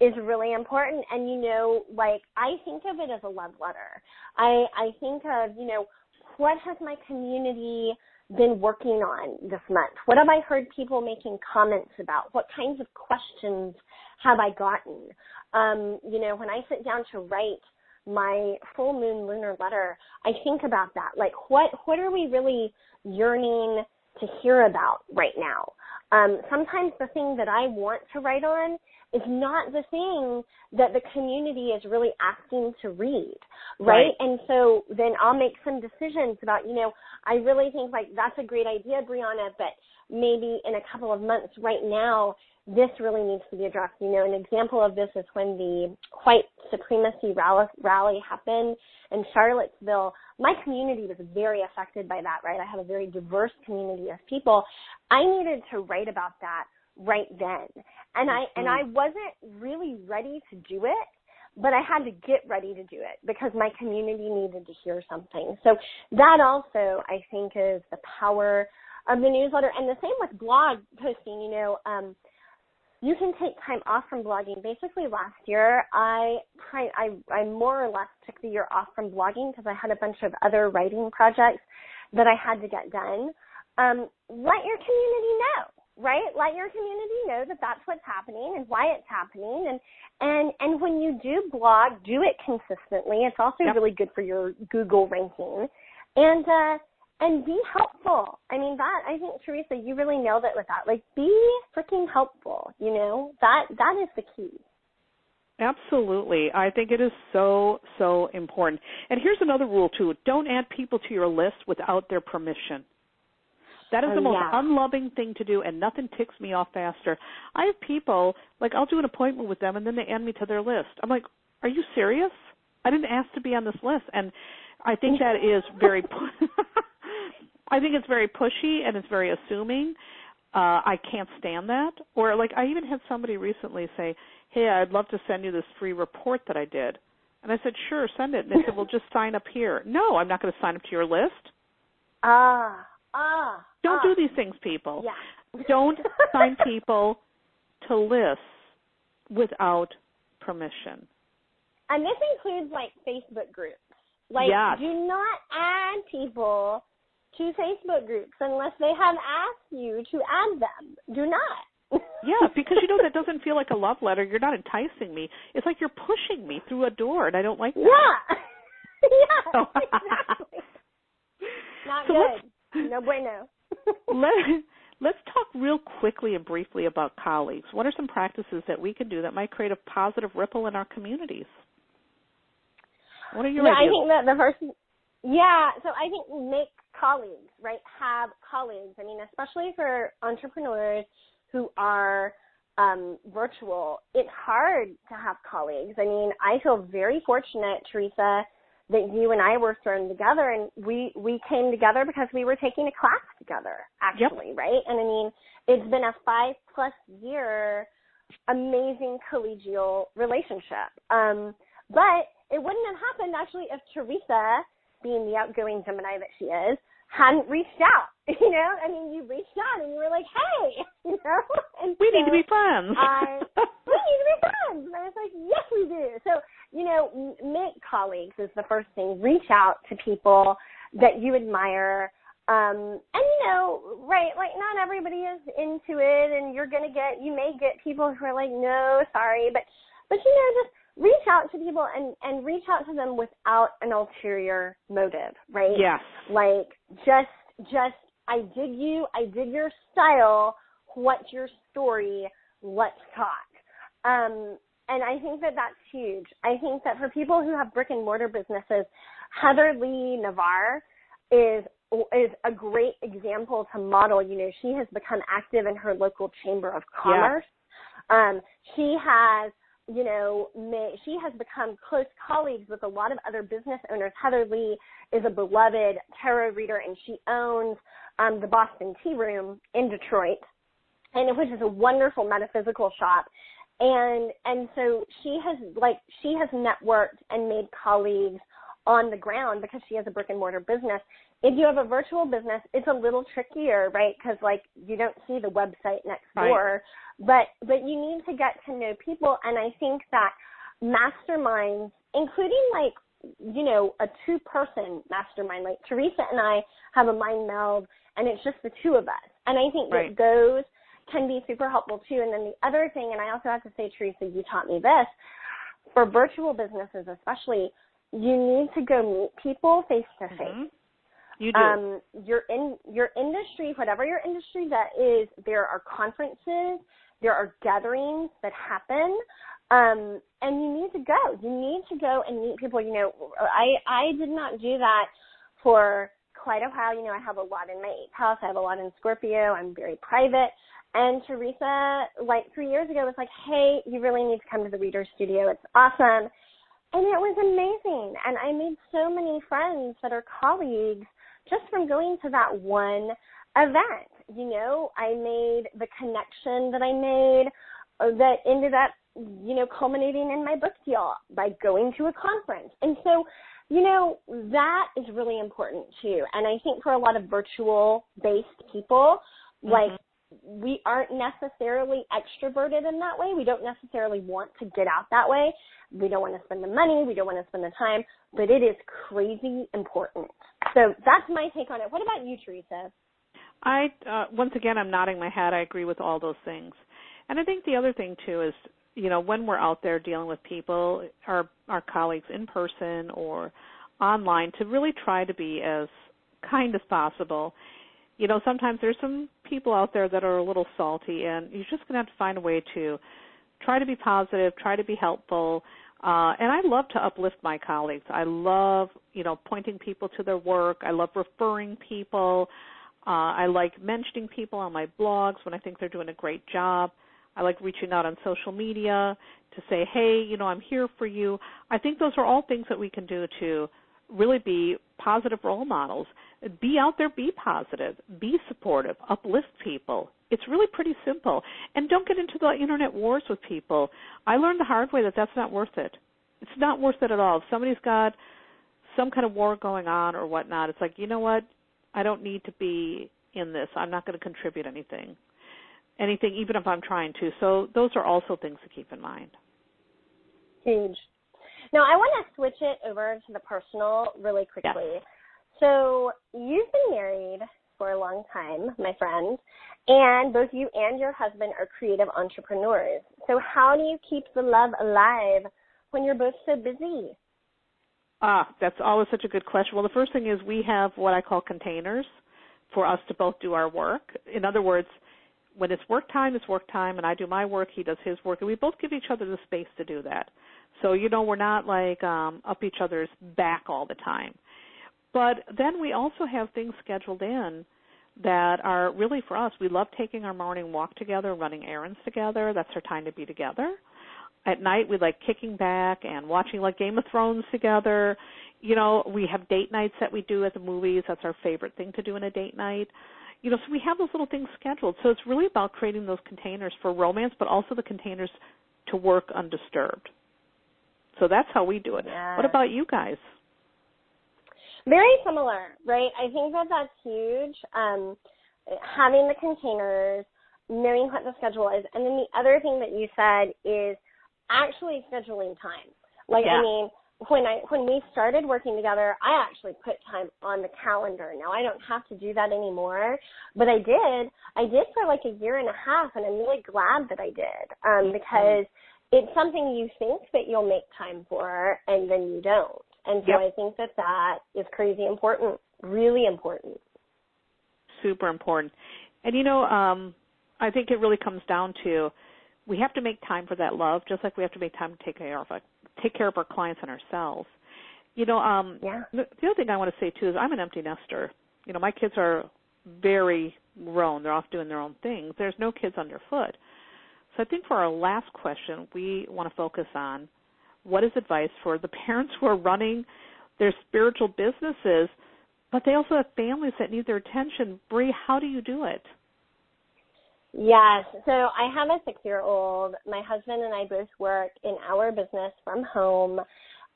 is really important. And you know, like I think of it as a love letter. I I think of you know what has my community been working on this month? What have I heard people making comments about? What kinds of questions have I gotten? Um, you know, when I sit down to write my full moon lunar letter, I think about that. Like what what are we really yearning to hear about right now? Um, sometimes the thing that I want to write on is not the thing that the community is really asking to read, right? Right. And so then I'll make some decisions about, you know, I really think like that's a great idea, Briana, but maybe in a couple of months right now, this really needs to be addressed. You know, an example of this is when the white supremacy rally, rally happened in Charlottesville. My community was very affected by that, right? I have a very diverse community of people. I needed to write about that right then. And I and I wasn't really ready to do it, but I had to get ready to do it because my community needed to hear something. So that also I think is the power of the newsletter and the same with blog posting, you know, um you can take time off from blogging. Basically, last year I I I more or less took the year off from blogging because I had a bunch of other writing projects that I had to get done. Um, let your community know right? Let your community know that that's what's happening and why it's happening. And, and, and when you do blog, do it consistently. It's also yep. really good for your Google ranking. And, uh, and be helpful. I mean, that, I think, Teresa, you really nailed it with that. Like, be freaking helpful, you know? That, that is the key. Absolutely. I think it is so, so important. And here's another rule too. Don't add people to your list without their permission. That is oh, the most yeah. unloving thing to do, and nothing ticks me off faster. I have people like I'll do an appointment with them, and then they add me to their list. I'm like, "Are you serious? I didn't ask to be on this list." And I think that is very. I think it's very pushy and it's very assuming. Uh, I can't stand that. Or like I even had somebody recently say, "Hey, I'd love to send you this free report that I did." And I said, "Sure, send it." And they said, "Well, just sign up here." No, I'm not going to sign up to your list. Ah. Ah. Don't ah. do these things, people. Yeah. Don't sign people to lists without permission. And this includes like Facebook groups. Like, yes. do not add people to Facebook groups unless they have asked you to add them. Do not. yeah, because you know that doesn't feel like a love letter. You're not enticing me. It's like you're pushing me through a door, and I don't like that. Yeah. yeah. exactly. Not so good. No bueno. Let, let's talk real quickly and briefly about colleagues. What are some practices that we can do that might create a positive ripple in our communities? What are your yeah, ideas? I think that the first, yeah, so I think make colleagues, right? Have colleagues. I mean, especially for entrepreneurs who are um, virtual, it's hard to have colleagues. I mean, I feel very fortunate, Teresa, that you and I were thrown together and we we came together because we were taking a class together actually yep. right? And I mean it's been a 5 plus year amazing collegial relationship. Um but it wouldn't have happened actually if Teresa being the outgoing Gemini that she is hadn't reached out you know? I mean you reached out and you were like hey you know? And we so need to be friends. I, we need to be friends. And I was like yes we do. So you know, make colleagues is the first thing. Reach out to people that you admire. Um, and you know, right, like not everybody is into it and you're gonna get, you may get people who are like, no, sorry, but, but you know, just reach out to people and, and reach out to them without an ulterior motive, right? Yes. Like, just, just, I dig you, I dig your style, what's your story, let's talk. Um, and I think that that's huge. I think that for people who have brick and mortar businesses, Heather Lee Navarre is is a great example to model. You know, she has become active in her local chamber of commerce. Yeah. Um, she has, you know, may, she has become close colleagues with a lot of other business owners. Heather Lee is a beloved tarot reader, and she owns um, the Boston Tea Room in Detroit, and which is a wonderful metaphysical shop and and so she has like she has networked and made colleagues on the ground because she has a brick and mortar business. If you have a virtual business it's a little trickier right? Because like you don't see the website next right. door. But but you need to get to know people. And i think that masterminds including like you know a two person mastermind like teresa and i have a mind meld and it's just the two of us. And i think right. that those can be super helpful too. And then the other thing, and I also have to say, Teresa, you taught me this, for virtual businesses especially, you need to go meet people face to face. You do. Um, your in your industry, whatever your industry that is, there are conferences, there are gatherings that happen, um, and you need to go. You need to go and meet people. You know, I I did not do that for quite a while. You know, I have a lot in my eighth house. I have a lot in Scorpio. I'm very private. And Teresa, like three years ago, was like, hey, you really need to come to the Reader Studio. It's awesome. And it was amazing. And I made so many friends that are colleagues just from going to that one event. You know, I made the connection that I made uh, that ended up, you know, culminating in my book deal by going to a conference. And so, you know, that is really important too. And I think for a lot of virtual based people, mm-hmm. like we aren't necessarily extroverted in that way. We don't necessarily want to get out that way. We don't want to spend the money. We don't want to spend the time, but it is crazy important. So that's my take on it. What about you, Teresa? I uh, once again, I'm nodding my head. I agree with all those things, and I think the other thing too is, you know, when we're out there dealing with people, our our colleagues in person or online, to really try to be as kind as possible you know, sometimes there's some people out there that are a little salty, and you're just going to have to find a way to try to be positive, try to be helpful. Uh, and I love to uplift my colleagues. I love, you know, pointing people to their work. I love referring people. Uh, I like mentioning people on my blogs when I think they're doing a great job. I like reaching out on social media to say, hey, you know, I'm here for you. I think those are all things that we can do to really be positive role models. Be out there, be positive, be supportive, uplift people. It's really pretty simple. And don't get into the internet wars with people. I learned the hard way that that's not worth it. It's not worth it at all. If somebody's got some kind of war going on or whatnot, it's like, you know what? I don't need to be in this. I'm not going to contribute anything. Anything, even if I'm trying to. So those are also things to keep in mind. Huge. Now, I want to switch it over to the personal really quickly. Yes. So, you've been married for a long time, my friend, and both you and your husband are creative entrepreneurs. So, how do you keep the love alive when you're both so busy? Ah, that's always such a good question. Well, the first thing is we have what I call containers for us to both do our work. In other words, when it's work time, it's work time, and I do my work, he does his work, and we both give each other the space to do that. So, you know, we're not like um up each other's back all the time. But then we also have things scheduled in that are really for us. We love taking our morning walk together, running errands together. That's our time to be together. At night we like kicking back and watching like Game of Thrones together. You know, we have date nights that we do at the movies. That's our favorite thing to do in a date night. You know, so we have those little things scheduled. So it's really about creating those containers for romance, but also the containers to work undisturbed. So that's how we do it. What about you guys? Very similar, right? I think that that's huge. Um, having the containers, knowing what the schedule is, and then the other thing that you said is actually scheduling time. Like, yeah. I mean, when I when we started working together, I actually put time on the calendar. Now I don't have to do that anymore, but I did. I did for like a year and a half, and I'm really glad that I did um, because it's something you think that you'll make time for and then you don't. And so yep. I think that that is crazy important, really important. Super important. And you know, um I think it really comes down to we have to make time for that love just like we have to make time to take care of our, take care of our clients and ourselves. You know, um yeah. the, the other thing I want to say too is I'm an empty nester. You know, my kids are very grown. They're off doing their own things. There's no kids underfoot. So I think for our last question, we want to focus on what is advice for the parents who are running their spiritual businesses, but they also have families that need their attention. Bree, how do you do it? Yes. So I have a six year old. My husband and I both work in our business from home.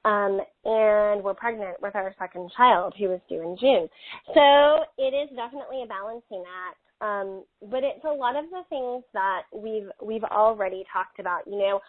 Um, and we're pregnant with our second child who is due in June. So it is definitely a balancing act. Um, but it's a lot of the things that we've we've already talked about, you know.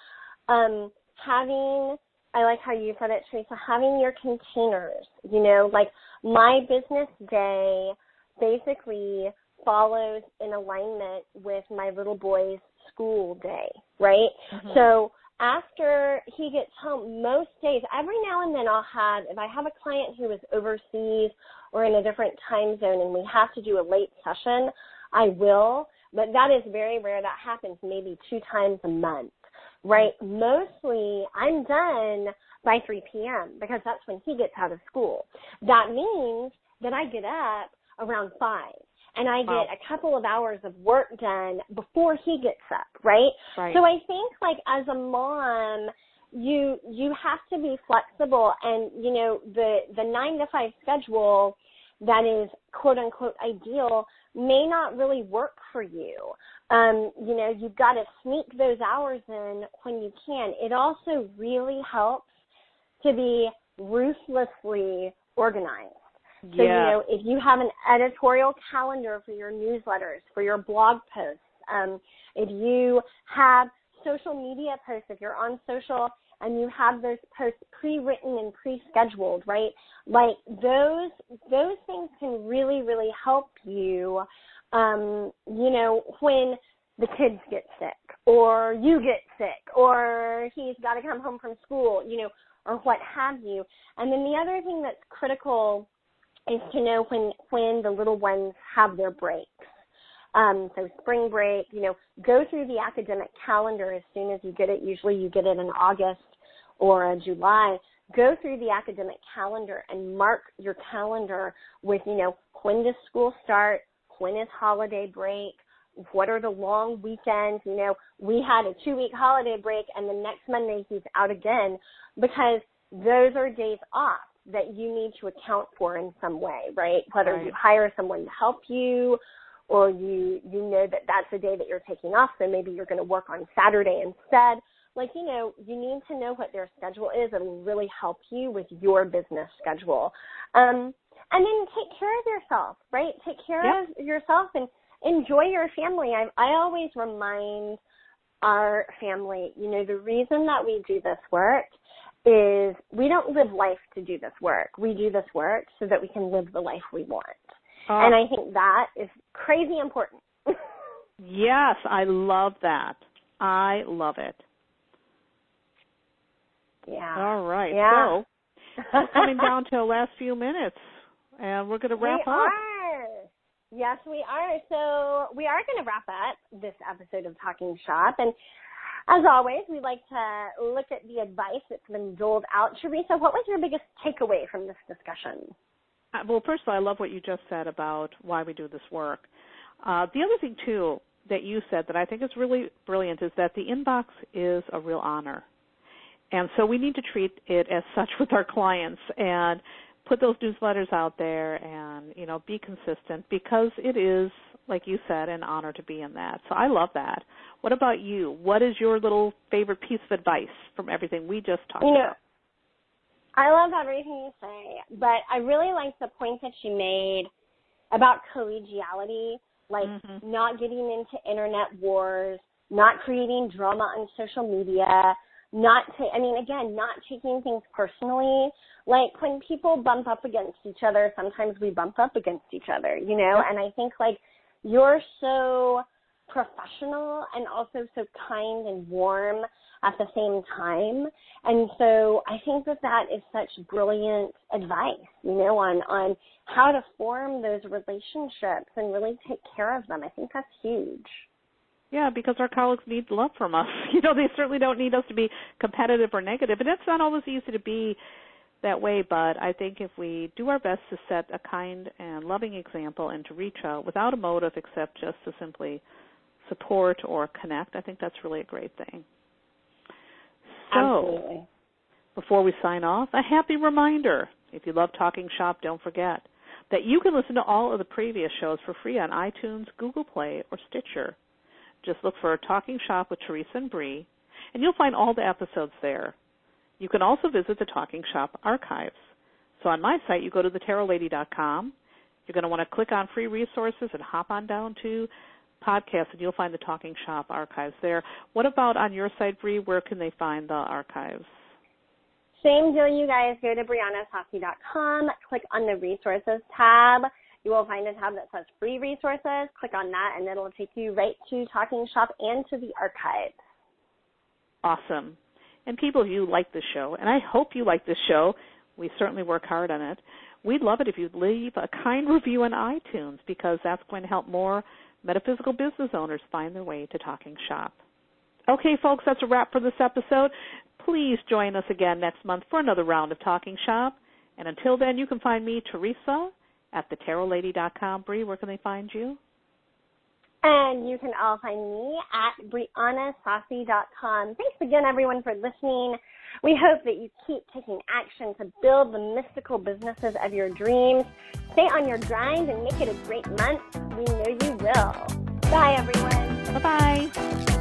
Um, having I like how you said it, Teresa, having your containers, you know, like my business day basically follows in alignment with my little boy's school day, right? Mm-hmm. So after he gets home, most days, every now and then I'll have, if I have a client who is overseas or in a different time zone and we have to do a late session, I will, but that is very rare. That happens maybe two times a month, right? Mostly I'm done by 3 p.m. because that's when he gets out of school. That means that I get up around 5 and I wow. get a couple of hours of work done before he gets up, right? right? So I think like as a mom, you you have to be flexible and you know the the 9 to 5 schedule that is quote unquote ideal may not really work for you. Um, you know, you've got to sneak those hours in when you can. It also really helps to be ruthlessly organized. So, yeah. you know, if you have an editorial calendar for your newsletters, for your blog posts, um, if you have social media posts, if you're on social and you have those posts pre-written and pre-scheduled, right? Like those, those things can really, really help you, um, you know, when the kids get sick or you get sick or he's got to come home from school, you know, or what have you. And then the other thing that's critical is to know when when the little ones have their breaks. Um, so spring break, you know, go through the academic calendar as soon as you get it. Usually you get it in August or a July. Go through the academic calendar and mark your calendar with, you know, when does school start? When is holiday break? What are the long weekends? You know, we had a two week holiday break and the next Monday he's out again because those are days off that you need to account for in some way, right? Whether right. you hire someone to help you or you you know that that's the day that you're taking off, so maybe you're going to work on Saturday instead. Like, you know, you need to know what their schedule is. It'll really help you with your business schedule. Um, and then take care of yourself, right? Take care yep. of yourself and enjoy your family. I, I always remind our family, you know, the reason that we do this work is we don't live life to do this work. We do this work so that we can live the life we want. Uh, and I think that is crazy important. yes, I love that. I love it. Yeah. All right. Yeah. So we're coming down to the last few minutes, and we're going to wrap we up. Are. Yes, we are. So we are going to wrap up this episode of Talking Shop, and as always, we like to look at the advice that's been doled out. Teresa, what was your biggest takeaway from this discussion? Uh, well, first of all, I love what you just said about why we do this work. Uh, the other thing, too, that you said that I think is really brilliant is that the inbox is a real honor. And so we need to treat it as such with our clients and put those newsletters out there and, you know, be consistent because it is, like you said, an honor to be in that. So I love that. What about you? What is your little favorite piece of advice from everything we just talked you know, about? I love everything you say, but I really like the point that you made about collegiality, like mm-hmm. not getting into internet wars, not creating drama on social media, not ta- I mean again, not taking things personally. Like when people bump up against each other, sometimes we bump up against each other, you know? And I think like you're so professional and also so kind and warm at the same time. And so I think that that is such brilliant advice, you know, on, on how to form those relationships and really take care of them. I think that's huge. Yeah, because our colleagues need love from us. You know, they certainly don't need us to be competitive or negative. negative, and it's not always easy to be that way. But I think if we do our best to set a kind and loving example and to reach out without a motive except just to simply support or connect, I think that's really a great thing. So, Absolutely. before we sign off, a happy reminder. If you love Talking Shop, don't forget that you can listen to all of the previous shows for free on iTunes, Google Play, or Stitcher. Just look for a Talking Shop with Teresa and Bree, and you'll find all the episodes there. You can also visit the Talking Shop archives. So on my site, you go to thetarotlady.com. You're going to want to click on free resources and hop on down to podcasts, and you'll find the Talking Shop archives there. What about on your site, Bree? Where can they find the archives? Same deal, you guys. Go to BrianaSaussy.com, click on the resources tab. You will find a tab that says free resources. Click on that, and it'll take you right to Talking Shop and to the archives. Awesome. And people, you like this show, and I hope you like this show. We certainly work hard on it. We'd love it if you'd leave a kind review on iTunes because that's going to help more metaphysical business owners find their way to Talking Shop. Okay, folks, that's a wrap for this episode. Please join us again next month for another round of Talking Shop. And until then, you can find me, Teresa, at thetarotlady.com. Bree, where can they find you? And you can all find me at BrianaSaussy.com. Thanks again, everyone, for listening. We hope that you keep taking action to build the mystical businesses of your dreams. Stay on your grind and make it a great month. We know you will. Bye, everyone. Bye bye.